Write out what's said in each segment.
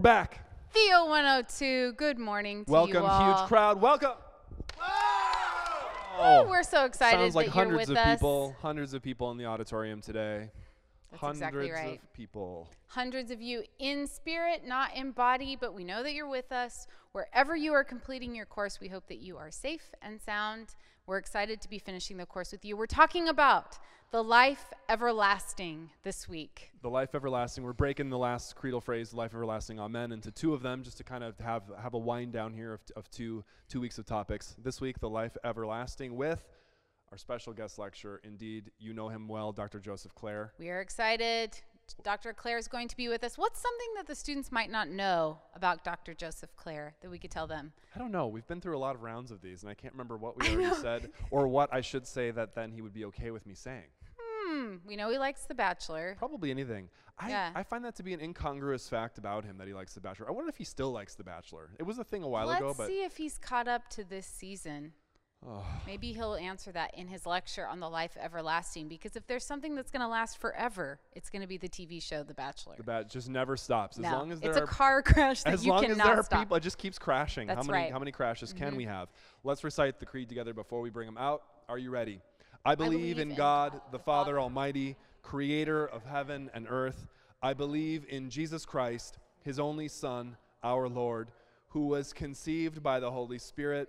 We're back. Theo 102, good morning to Welcome, you all. huge crowd. Welcome. Oh, we're so excited Sounds like that you're hundreds with of us. people. Hundreds of people in the auditorium today. That's hundreds exactly right. of people. Hundreds of you in spirit, not in body, but we know that you're with us. Wherever you are completing your course, we hope that you are safe and sound. We're excited to be finishing the course with you. We're talking about the life everlasting this week. The life everlasting. We're breaking the last creedal phrase, life everlasting, amen, into two of them, just to kind of have have a wind down here of, of two two weeks of topics. This week, the life everlasting with our special guest lecturer. Indeed, you know him well, Dr. Joseph Clair. We are excited. Dr. Clair is going to be with us. What's something that the students might not know about Dr. Joseph Clair that we could tell them? I don't know. We've been through a lot of rounds of these, and I can't remember what we already said or what I should say that then he would be okay with me saying. Hmm, we know he likes The Bachelor. Probably anything. I, Yeah. I find that to be an incongruous fact about him that he likes The Bachelor. I wonder if he still likes The Bachelor. It was a thing a while Let's ago, but see if he's caught up to this season. Oh, Maybe he'll answer that in his lecture on the life everlasting. Because if there's something that's going to last forever, it's going to be the TV show The Bachelor. the bat just never stops. As no, long as there it's are a car crash that as you long as there are stop. people, it just keeps crashing. how That's many right. Mm-hmm. how many crashes can we have? Let's recite the creed together before we bring them out. Are you ready? I believe, in God, the Father Almighty, creator of heaven and earth. I believe in Jesus Christ, his only Son, our Lord, who was conceived by the Holy Spirit,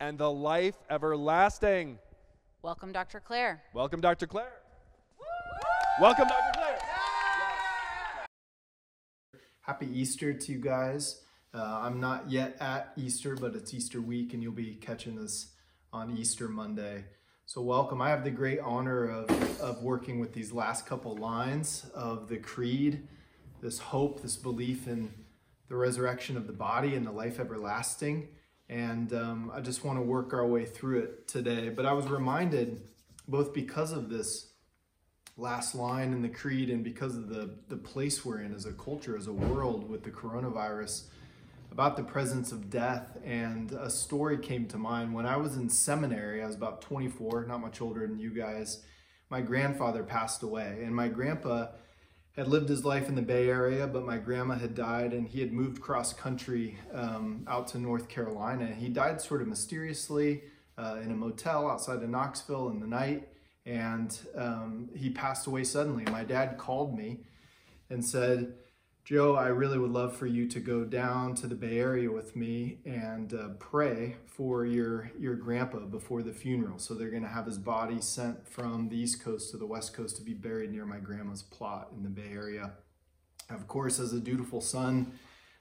and the life everlasting. Welcome, Dr. Clair. Welcome, Dr. Clair. Welcome, Dr. Clair. Happy Easter to you guys. Uh, I'm not yet at Easter, but it's Easter week, and you'll be catching this on Easter Monday. So, welcome. I have the great honor of, of working with these last couple lines of the Creed this hope, this belief in the resurrection of the body and the life everlasting. And um, I just want to work our way through it today. But I was reminded, both because of this last line in the creed and because of the, the place we're in as a culture, as a world with the coronavirus, about the presence of death. And a story came to mind. When I was in seminary, I was about 24, not much older than you guys. My grandfather passed away, and my grandpa had lived his life in the Bay Area, but my grandma had died, and he had moved cross country um, out to North Carolina. He died sort of mysteriously uh, in a motel outside of Knoxville in the night and um, he passed away suddenly. My dad called me and said, Joe, I really would love for you to go down to the Bay Area with me and uh, pray for your your grandpa before the funeral. So they're going to have his body sent from the East Coast to the West Coast to be buried near my grandma's plot in the Bay Area. Of course, as a dutiful son,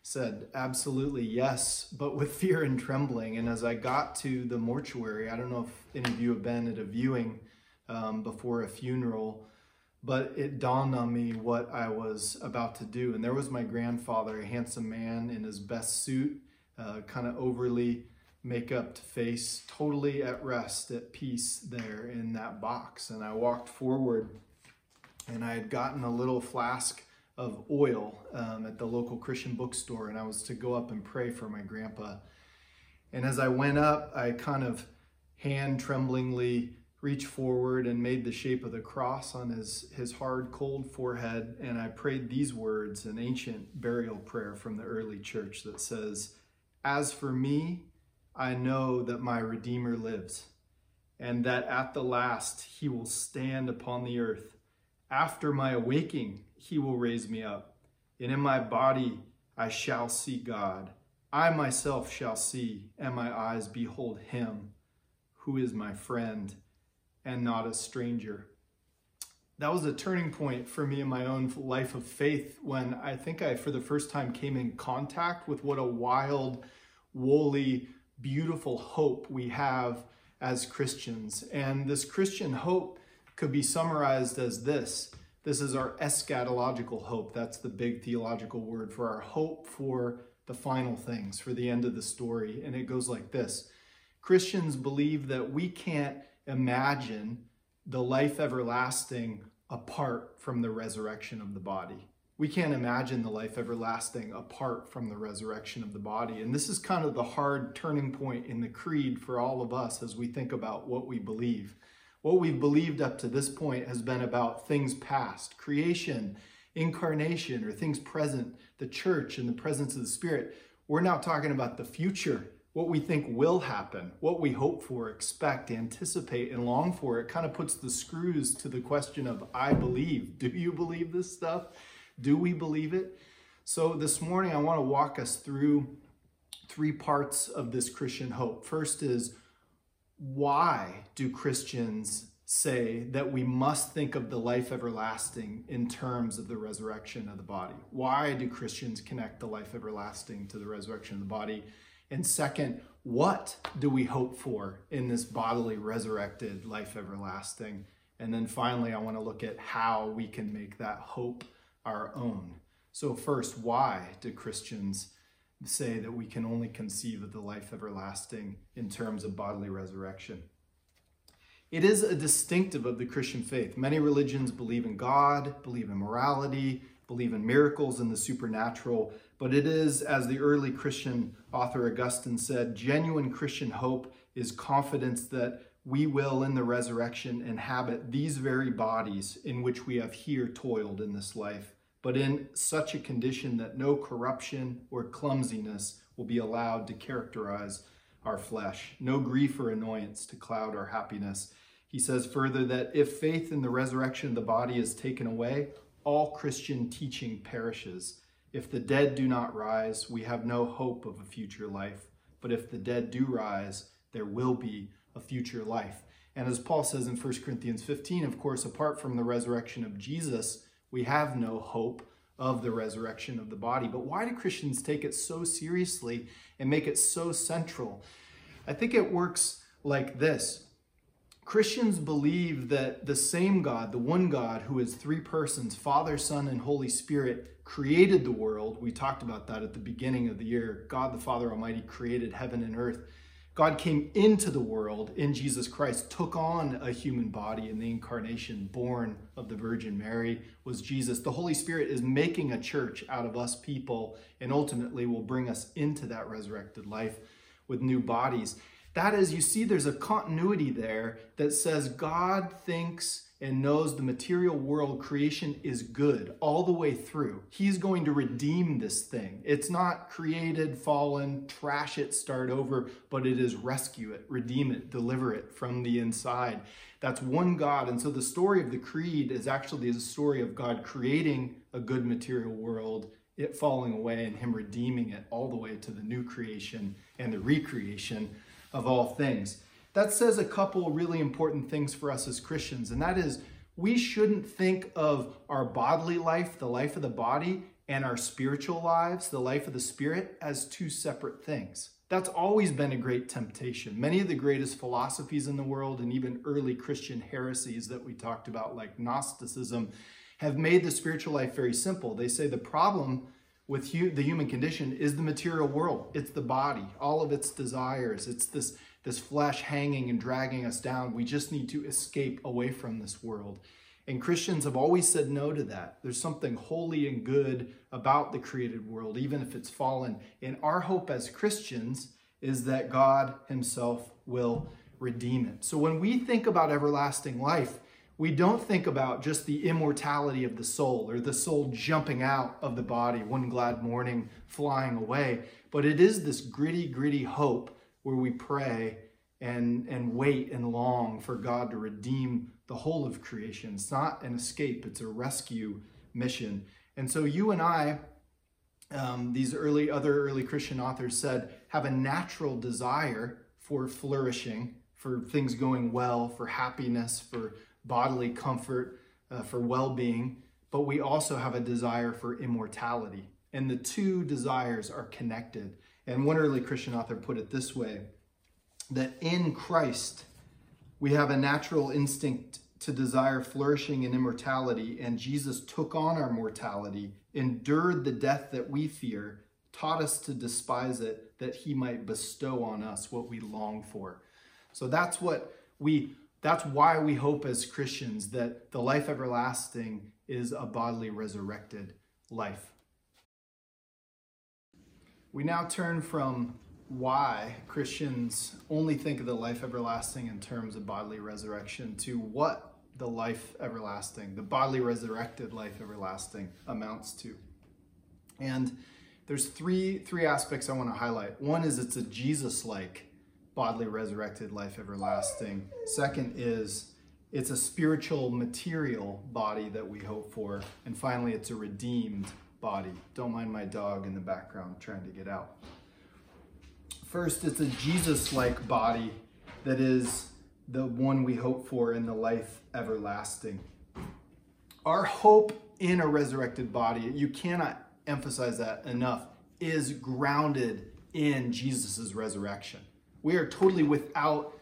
said absolutely yes, but with fear and trembling. And as I got to the mortuary, I don't know if any of you have been at a viewing um, before a funeral, but it dawned on me what I was about to do. And there was my grandfather, a handsome man in his best suit, uh, kind of overly make-upped face, totally at rest, at peace there in that box. And I walked forward and I had gotten a little flask of oil um, at the local Christian bookstore, and I was to go up and pray for my grandpa. And as I went up, I kind of hand tremblingly reached forward and made the shape of the cross on his, his hard, cold forehead. And I prayed these words, an ancient burial prayer from the early church that says, As for me, I know that my Redeemer lives, and that at the last he will stand upon the earth. After my awaking, he will raise me up, and in my body I shall see God. I myself shall see, and my eyes behold him who is my friend and not a stranger. That was a turning point for me in my own life of faith when I think I, for the first time, came in contact with what a wild, woolly, beautiful hope we have as Christians. And this Christian hope could be summarized as this this is our eschatological hope. That's the big theological word for our hope for the final things for the end of the story. And it goes like this Christians believe that we can't imagine the life everlasting apart from the resurrection of the body. We can't imagine the life everlasting apart from the resurrection of the body. And this is kind of the hard turning point in the creed for all of us as we think about what we believe. What we've believed up to this point has been about things past, creation, incarnation, or things present, the church and the presence of the Spirit. We're now talking about the future, what we think will happen, what we hope for, expect, anticipate, and long for. It kind of puts the screws to the question of I believe. Do you believe this stuff? Do we believe it? So this morning, I want to walk us through three parts of this Christian hope. First is why do Christians say that we must think of the life everlasting in terms of the resurrection of the body? Why do Christians connect the life everlasting to the resurrection of the body? And second, what do we hope for in this bodily resurrected life everlasting? And then finally, I want to look at how we can make that hope our own. So, first, why do Christians say that we can only conceive of the life everlasting in terms of bodily resurrection? It is a distinctive of the Christian faith. Many religions believe in God, believe in morality, believe in miracles and the supernatural, but it is, as the early Christian author Augustine said, genuine Christian hope is confidence that we will in the resurrection inhabit these very bodies in which we have here toiled in this life but in such a condition that no corruption or clumsiness will be allowed to characterize our flesh, no grief or annoyance to cloud our happiness. He says further that if faith in the resurrection of the body is taken away, all Christian teaching perishes. If the dead do not rise, we have no hope of a future life. But if the dead do rise, there will be a future life. And as Paul says in 1 Corinthians 15, of course, apart from the resurrection of Jesus, we have no hope of the resurrection of the body. But why do Christians take it so seriously and make it so central? I think it works like this. Christians believe that the same God, the one God who is three persons, Father, Son, and Holy Spirit, created the world. We talked about that at the beginning of the year. God the Father Almighty created heaven and earth. God came into the world in Jesus Christ, took on a human body in the incarnation, born of the Virgin Mary, was Jesus. The Holy Spirit is making a church out of us people and ultimately will bring us into that resurrected life with new bodies. That is, you see, there's a continuity there that says God thinks and knows the material world creation is good all the way through. He's going to redeem this thing. It's not created, fallen, trash it, start over, but it is rescue it, redeem it, deliver it from the inside. That's one God. And so the story of the creed is actually the story of God creating a good material world, it falling away, and Him redeeming it all the way to the new creation and the recreation of all things that says a couple really important things for us as Christians, and that is we shouldn't think of our bodily life, the life of the body, and our spiritual lives, the life of the spirit, as two separate things. That's always been a great temptation. Many of the greatest philosophies in the world, and even early Christian heresies that we talked about, like Gnosticism, have made the spiritual life very simple. They say the problem with hu- the human condition is the material world, it's the body, all of its desires, it's this this flesh hanging and dragging us down. We just need to escape away from this world. And Christians have always said no to that. There's something holy and good about the created world, even if it's fallen. And our hope as Christians is that God Himself will redeem it. So when we think about everlasting life, we don't think about just the immortality of the soul or the soul jumping out of the body one glad morning flying away, but it is this gritty, gritty hope where we pray and, and wait and long for God to redeem the whole of creation. It's not an escape, it's a rescue mission. And so you and I, um, these early other early Christian authors said, have a natural desire for flourishing, for things going well, for happiness, for bodily comfort, uh, for well-being, but we also have a desire for immortality. And the two desires are connected. And one early Christian author put it this way that in Christ we have a natural instinct to desire flourishing and immortality, and Jesus took on our mortality, endured the death that we fear taught us to despise it that he might bestow on us what we long for. So that's what we that's why we hope as Christians that the life everlasting is a bodily resurrected life. We now turn from why Christians only think of the life everlasting in terms of bodily resurrection to what the life everlasting, the bodily resurrected life everlasting amounts to. And there's three three aspects I want to highlight. One is it's a Jesus-like bodily resurrected life everlasting. Second is it's a spiritual material body that we hope for. And finally, it's a redeemed body. Don't mind my dog in the background trying to get out. First, it's a Jesus-like body that is the one we hope for in the life everlasting. Our hope in a resurrected body, you cannot emphasize that enough, is grounded in Jesus' resurrection. We are totally without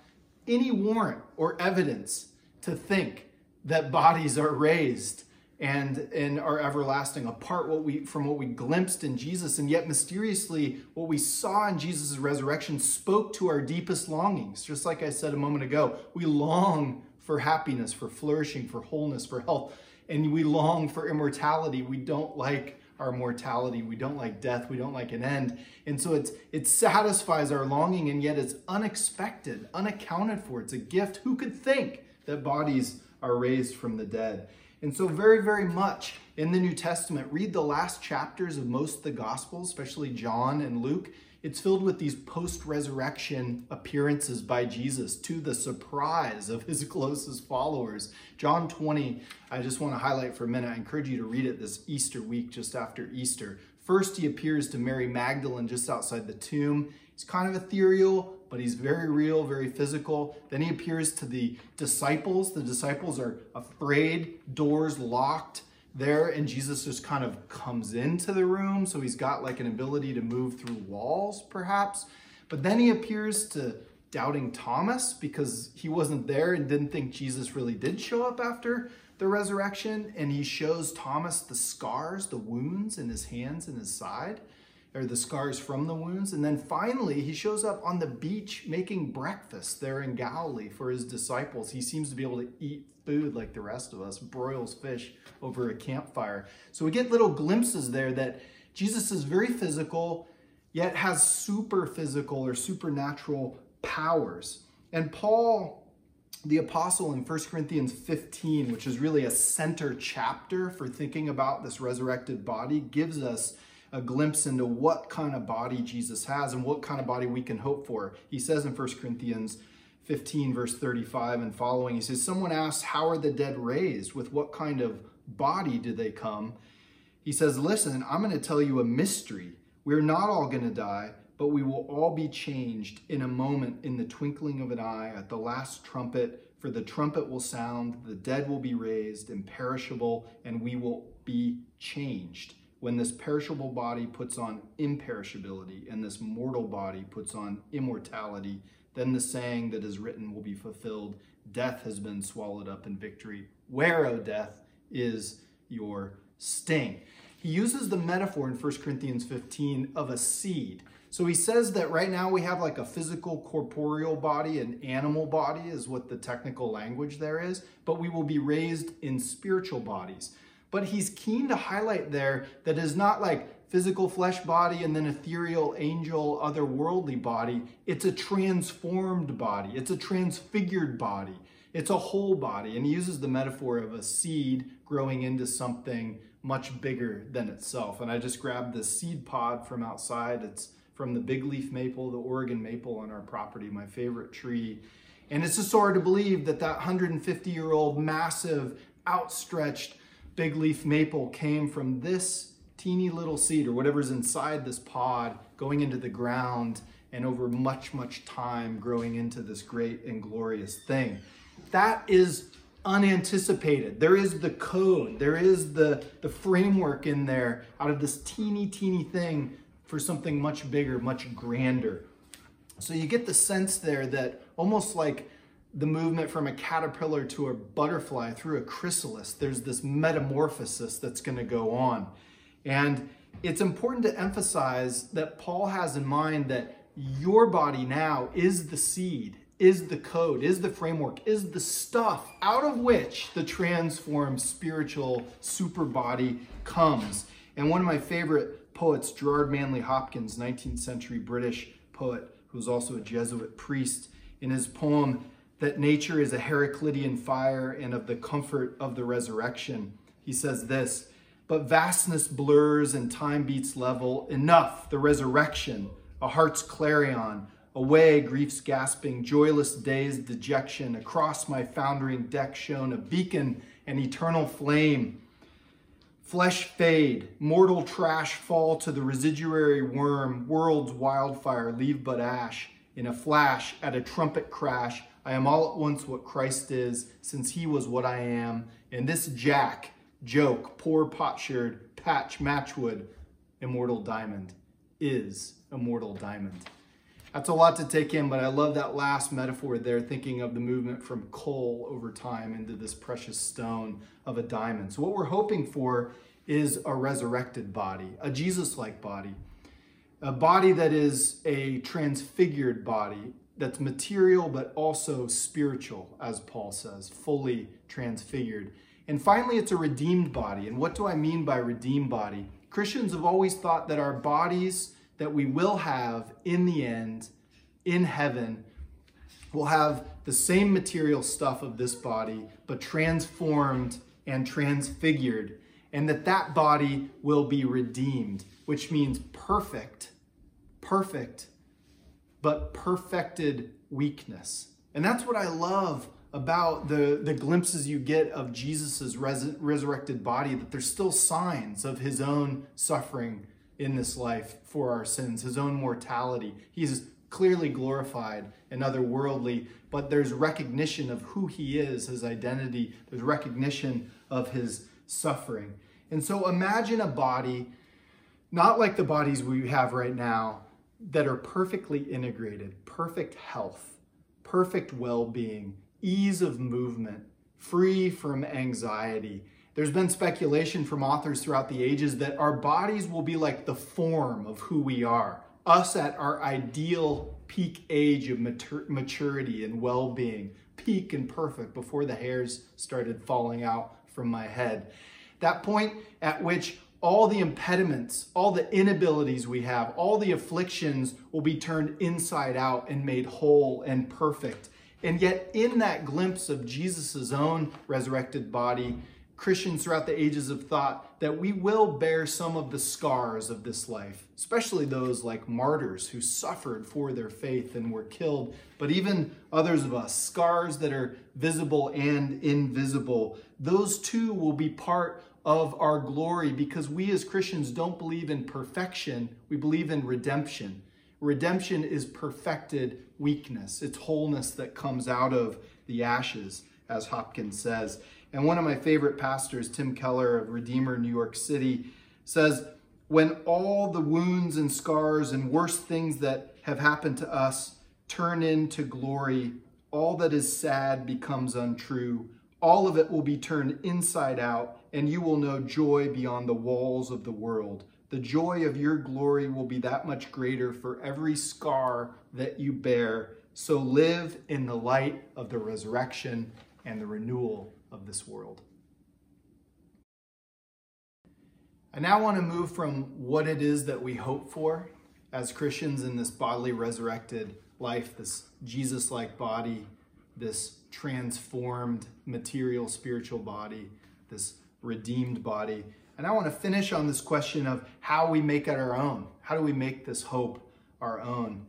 any warrant or evidence to think that bodies are raised and, and are everlasting apart what we, from what we glimpsed in Jesus. And yet, mysteriously, what we saw in Jesus' resurrection spoke to our deepest longings. Just like I said a moment ago, we long for happiness, for flourishing, for wholeness, for health, and we long for immortality. We don't like our mortality. We don't like death. We don't like an end. And so it's it satisfies our longing, and yet it's unexpected, unaccounted for. It's a gift. Who could think that bodies are raised from the dead? And so, very, very much in the New Testament, read the last chapters of most of the Gospels, especially John and Luke. It's filled with these post resurrection appearances by Jesus to the surprise of his closest followers. John 20, I just want to highlight for a minute. I encourage you to read it this Easter week, just after Easter. First, he appears to Mary Magdalene just outside the tomb. He's kind of ethereal, but he's very real, very physical. Then he appears to the disciples. The disciples are afraid, doors locked there and Jesus just kind of comes into the room. So he's got like an ability to move through walls, perhaps. But then he appears to doubting Thomas because he wasn't there and didn't think Jesus really did show up after the resurrection. And he shows Thomas the scars, the wounds in his hands and his side, or the scars from the wounds. And then finally, he shows up on the beach making breakfast there in Galilee for his disciples. He seems to be able to eat food like the rest of us, broils fish over a campfire. So we get little glimpses there that Jesus is very physical, yet has super physical or supernatural powers. And Paul, the apostle in 1 Corinthians 15, which is really a center chapter for thinking about this resurrected body, gives us a glimpse into what kind of body Jesus has and what kind of body we can hope for. He says in 1 Corinthians 15, verse 35 and following. He says, Someone asks, How are the dead raised? With what kind of body do they come? He says, Listen, I'm going to tell you a mystery. We're not all going to die, but we will all be changed in a moment, in the twinkling of an eye, at the last trumpet. For the trumpet will sound, the dead will be raised, imperishable, and we will be changed. When this perishable body puts on imperishability, and this mortal body puts on immortality, then the saying that is written will be fulfilled Death has been swallowed up in victory. Where, O death, is your sting? He uses the metaphor in 1 Corinthians 15 of a seed. So he says that right now we have like a physical corporeal body, an animal body is what the technical language there is, but we will be raised in spiritual bodies. But he's keen to highlight there that is not like physical flesh body and then ethereal angel otherworldly body. It's a transformed body. It's a transfigured body. It's a whole body. And he uses the metaphor of a seed growing into something much bigger than itself. And i just grabbed this seed pod from outside. It's from the big leaf maple the oregon maple on our property my favorite tree. And it's just hard to believe that that 150 year old massive outstretched big leaf maple came from this teeny little seed or whatever's inside this pod going into the ground and over much, much time growing into this great and glorious thing. That is unanticipated. There is the code, there is the, the framework in there out of this teeny, teeny thing for something much bigger, much grander. So you get the sense there that almost like the movement from a caterpillar to a butterfly through a chrysalis, there's this metamorphosis that's going to go on. And it's important to emphasize that Paul has in mind that your body now is the seed, is the code, is the framework, is the stuff out of which the transformed spiritual super body comes. And one of my favorite poets, Gerard Manley Hopkins, 19th century British poet, who was also a Jesuit priest, in his poem, That Nature is a Heraclitean Fire and of the Comfort of the Resurrection, he says this But vastness blurs and time beats level. Enough, the resurrection, a heart's clarion. Away, grief's gasping, joyless days, dejection. Across my foundering deck shone a beacon, an eternal flame. Flesh fade, mortal trash fall to the residuary worm, world's wildfire leave but ash. In a flash, at a trumpet crash, I am all at once what Christ is, since he was what I am. And this jack, joke, poor potsherd, patch, matchwood, immortal diamond, is immortal diamond. That's a lot to take in, but I love that last metaphor there, thinking of the movement from coal over time into this precious stone of a diamond. So, what we're hoping for is a resurrected body, a Jesus like body, a body that is a transfigured body that's material but also spiritual, as Paul says, fully transfigured. And finally, it's a redeemed body. And what do I mean by redeemed body? Christians have always thought that our bodies that we will have in the end in heaven will have the same material stuff of this body, but transformed and transfigured, and that that body will be redeemed, which means perfect, perfect, but perfected weakness. And that's what I love about the, the glimpses you get of Jesus' res- resurrected body, that there's still signs of his own suffering in this life for our sins, his own mortality. He's clearly glorified and otherworldly, but there's recognition of who he is, his identity, there's recognition of his suffering. And so imagine a body, not like the bodies we have right now, that are perfectly integrated, perfect health, perfect well being, ease of movement, free from anxiety. There's been speculation from authors throughout the ages that our bodies will be like the form of who we are, us at our ideal peak age of matur- maturity and well being, peak and perfect before the hairs started falling out from my head. That point at which all the impediments, all the inabilities we have, all the afflictions will be turned inside out and made whole and perfect and yet, in that glimpse of Jesus' own resurrected body, Christians throughout the ages have thought that we will bear some of the scars of this life, especially those like martyrs who suffered for their faith and were killed, but even others of us, scars that are visible and invisible. Those too will be part of our glory because we as Christians don't believe in perfection, we believe in redemption. Redemption is perfected weakness, it's wholeness that comes out of the ashes, as Hopkins says. And one of my favorite pastors, Tim Keller of Redeemer, New York City, says, When all the wounds and scars and worst things that have happened to us turn into glory, all that is sad becomes untrue. All of it will be turned inside out, and you will know joy beyond the walls of the world the joy of your glory will be that much greater for every scar that you bear. So live in the light of the resurrection and the renewal of this world. I now want to move from what it is that we hope for as Christians in this bodily resurrected life, this Jesus like body, this transformed material spiritual body, this redeemed body and I want to finish on this question of how we make it our own. How do we make this hope our own?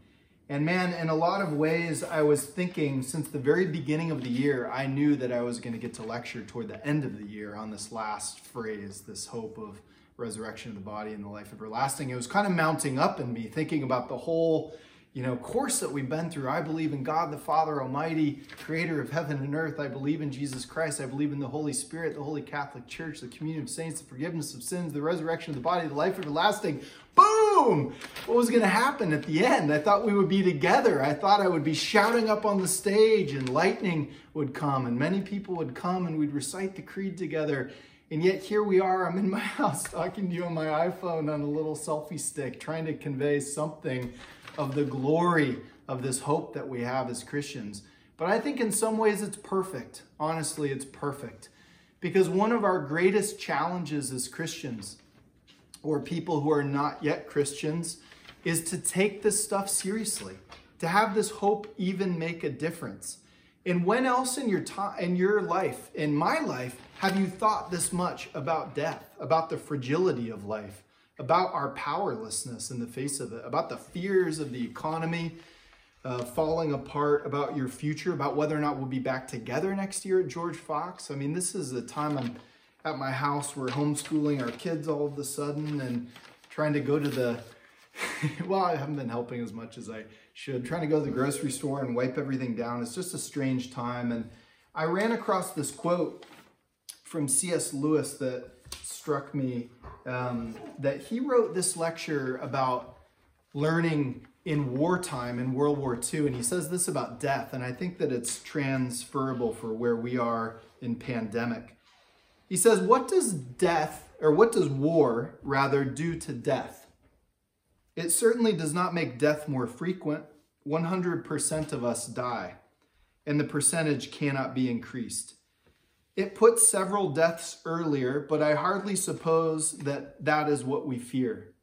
And man, in a lot of ways, I was thinking since the very beginning of the year, I knew that I was going to get to lecture toward the end of the year on this last phrase, this hope of resurrection of the body and the life everlasting. It was kind of mounting up in me, thinking about the whole you know, course that we've been through. I believe in God the Father Almighty, creator of heaven and earth. I believe in Jesus Christ. I believe in the Holy Spirit, the Holy Catholic Church, the communion of saints, the forgiveness of sins, the resurrection of the body, the life everlasting. Boom! What was going to happen at the end? I thought we would be together. I thought I would be shouting up on the stage and lightning would come and many people would come and we'd recite the creed together. And yet here we are, I'm in my house talking to you on my iPhone on a little selfie stick, trying to convey something of the glory of this hope that we have as Christians. But I think in some ways it's perfect. Honestly, it's perfect. Because one of our greatest challenges as Christians, or people who are not yet Christians, is to take this stuff seriously, to have this hope even make a difference. And when else in your time in your life, in my life, have you thought this much about death, about the fragility of life, about our powerlessness in the face of it, about the fears of the economy uh, falling apart, about your future, about whether or not we'll be back together next year at George Fox? I mean, this is the time I'm at my house. We're homeschooling our kids all of a sudden and trying to go to the well, I haven't been helping as much as I should. Trying to go to the grocery store and wipe everything down. It's just a strange time. And I ran across this quote from C.S. Lewis that struck me um, that he wrote this lecture about learning in wartime in World War II. And he says this about death. And I think that it's transferable for where we are in pandemic. He says, What does death, or what does war rather, do to death? It certainly does not make death more frequent. 100% of us die, and the percentage cannot be increased. It puts several deaths earlier, but I hardly suppose that that is what we fear.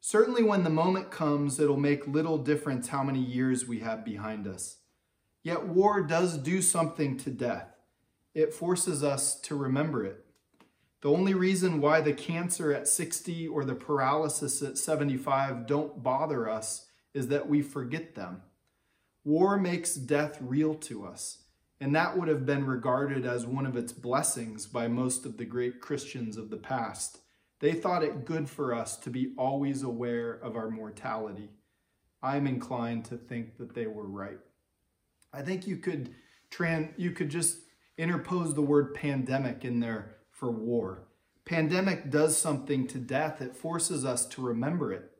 Certainly, when the moment comes, it'll make little difference how many years we have behind us. Yet, war does do something to death. It forces us to remember it. The only reason why the cancer at 60 or the paralysis at 75 don't bother us is that we forget them. War makes death real to us, and that would have been regarded as one of its blessings by most of the great Christians of the past. They thought it good for us to be always aware of our mortality. I'm inclined to think that they were right. I think you could tran- you could just interpose the word pandemic in there for war. Pandemic does something to death, it forces us to remember it.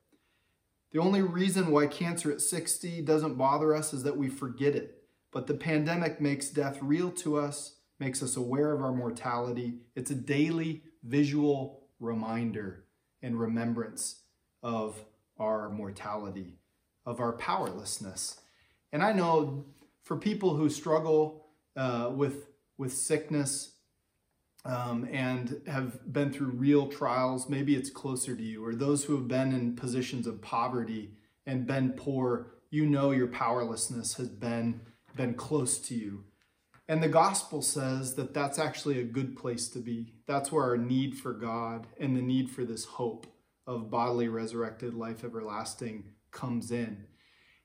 The only reason why cancer at 60 doesn't bother us is that we forget it. But the pandemic makes death real to us, makes us aware of our mortality. It's a daily visual reminder and remembrance of our mortality, of our powerlessness. And I know for people who struggle uh, with, with sickness, um, and have been through real trials, maybe it's closer to you, or those who have been in positions of poverty and been poor, you know your powerlessness has been, been close to you. And the gospel says that that's actually a good place to be. That's where our need for God and the need for this hope of bodily resurrected life everlasting comes in.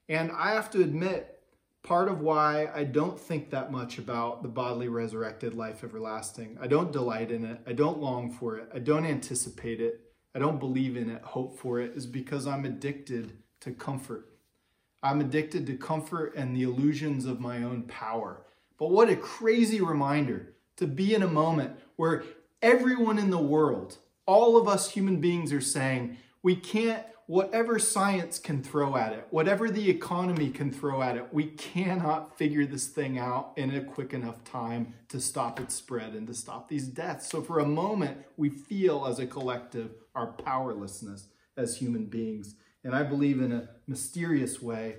And I have to admit, part of why I don't think that much about the bodily resurrected life everlasting. I don't delight in it. I don't long for it. I don't anticipate it. I don't believe in it, hope for it, is because I'm addicted to comfort. I'm addicted to comfort and the illusions of my own power. But what a crazy reminder to be in a moment where everyone in the world, all of us human beings, are saying, we can't whatever science can throw at it, whatever the economy can throw at it, we cannot figure this thing out in a quick enough time to stop its spread and to stop these deaths. So, for a moment, we feel as a collective our powerlessness as human beings. And I believe in a mysterious way,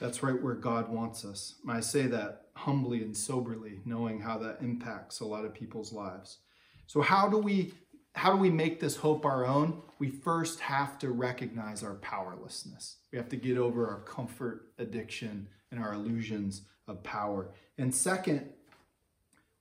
that's right where God wants us. I say that humbly and soberly, knowing how that impacts a lot of people's lives. So, how do we how do we make this hope our own? We first have to recognize our powerlessness. We have to get over our comfort addiction and our illusions of power. And second,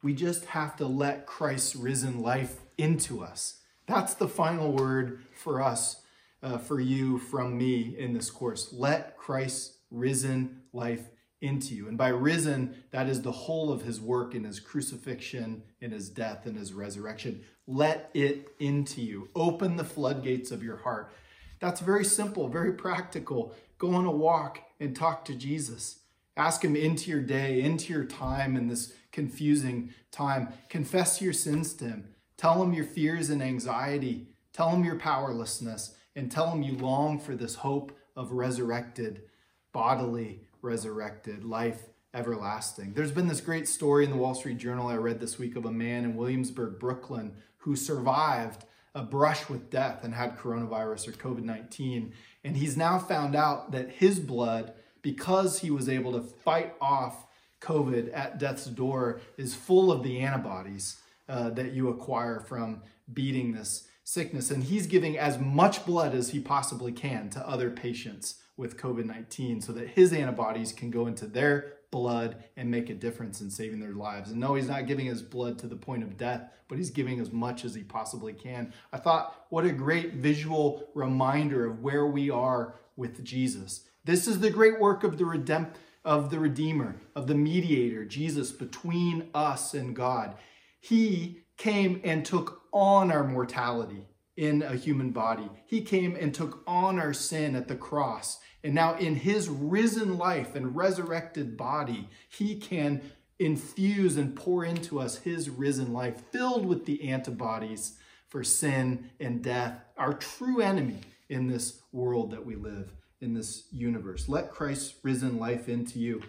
we just have to let Christ's risen life into us. That's the final word for us, uh, for you, from me in this course. Let Christ's risen life into you. And by risen, that is the whole of his work in his crucifixion, in his death, and his resurrection. Let it into you. Open the floodgates of your heart. That's very simple, very practical. Go on a walk and talk to Jesus. Ask him into your day, into your time in this confusing time. Confess your sins to him. Tell him your fears and anxiety. Tell him your powerlessness and tell them you long for this hope of resurrected bodily resurrected life everlasting. There's been this great story in the Wall Street Journal I read this week of a man in Williamsburg, Brooklyn, who survived a brush with death and had coronavirus or COVID 19. And he's now found out that his blood, because he was able to fight off COVID at death's door, is full of the antibodies uh, that you acquire from beating this sickness. And he's giving as much blood as he possibly can to other patients with COVID 19 so that his antibodies can go into their blood and make a difference in saving their lives. And no, he's not giving his blood to the point of death, but he's giving as much as he possibly can. I thought, what a great visual reminder of where we are with Jesus. This is the great work of the redemp- of the Redeemer, of the mediator, Jesus, between us and God. He came and took on our mortality in a human body. He came and took on our sin at the cross and now, in his risen life and resurrected body, he can infuse and pour into us his risen life, filled with the antibodies for sin and death, our true enemy in this world that we live, in this universe. Let Christ's risen life into you.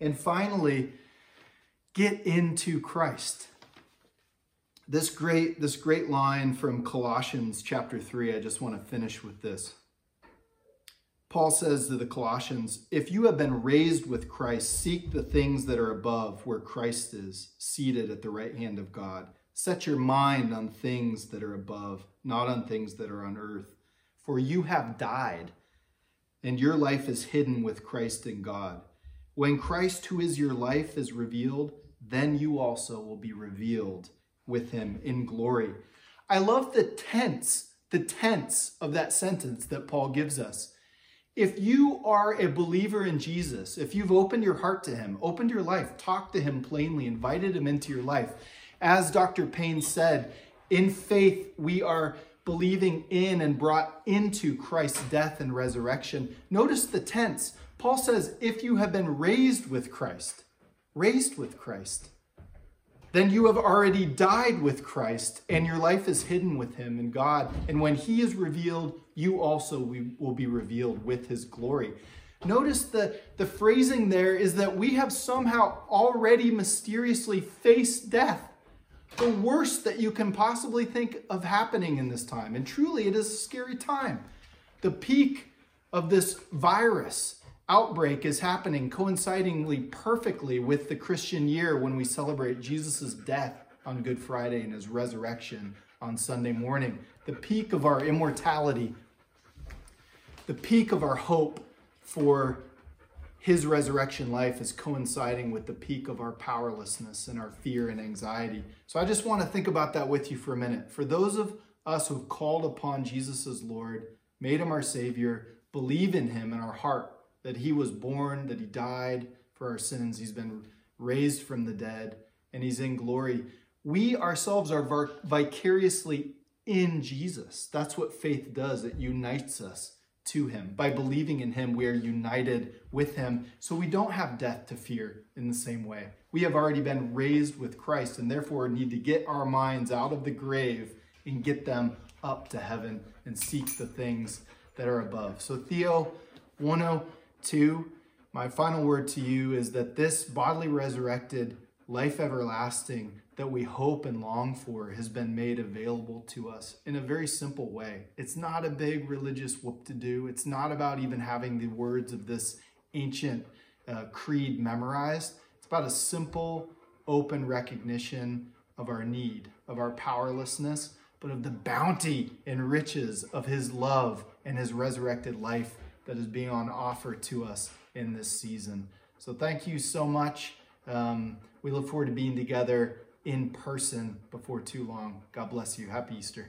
And finally, get into Christ. This great, this great line from Colossians chapter 3, I just want to finish with this. Paul says to the Colossians, If you have been raised with Christ, seek the things that are above, where Christ is, seated at the right hand of God. Set your mind on things that are above, not on things that are on earth. For you have died, and your life is hidden with Christ in God. When Christ, who is your life, is revealed, then you also will be revealed with him in glory. I love the tense, the tense of that sentence that Paul gives us. If you are a believer in Jesus, if you've opened your heart to him, opened your life, talked to him plainly, invited him into your life, as Dr. Payne said, in faith we are believing in and brought into Christ's death and resurrection. Notice the tense. Paul says, if you have been raised with Christ, raised with Christ then you have already died with Christ and your life is hidden with him in God. And when he is revealed, you also will be revealed with his glory. Notice the, the phrasing there is that we have somehow already mysteriously faced death, the worst that you can possibly think of happening in this time. And truly, it is a scary time. The peak of this virus outbreak is happening coincidingly perfectly with the Christian year when we celebrate Jesus' death on Good Friday and his resurrection on Sunday morning. The peak of our immortality, the peak of our hope for his resurrection life is coinciding with the peak of our powerlessness and our fear and anxiety. So I just want to think about that with you for a minute. For those of us who've called upon Jesus as Lord, made him our Savior, believe in him in our heart, that he was born, that he died for our sins, he's been raised from the dead, and he's in glory. We ourselves are vicariously in Jesus. That's what faith does, it unites us to him. By believing in him, we are united with him, so we don't have death to fear in the same way. We have already been raised with Christ, and therefore need to get our minds out of the grave and get them up to heaven and seek the things that are above. So, Theo, want Two, my final word to you is that this bodily resurrected life everlasting that we hope and long for has been made available to us in a very simple way. It's not a big religious whoop to do. It's not about even having the words of this ancient uh, creed memorized. It's about a simple, open recognition of our need, of our powerlessness, but of the bounty and riches of His love and His resurrected life that is being on offer to us in this season. So thank you so much. Um, we look forward to being together in person before too long. God bless you. Happy Easter.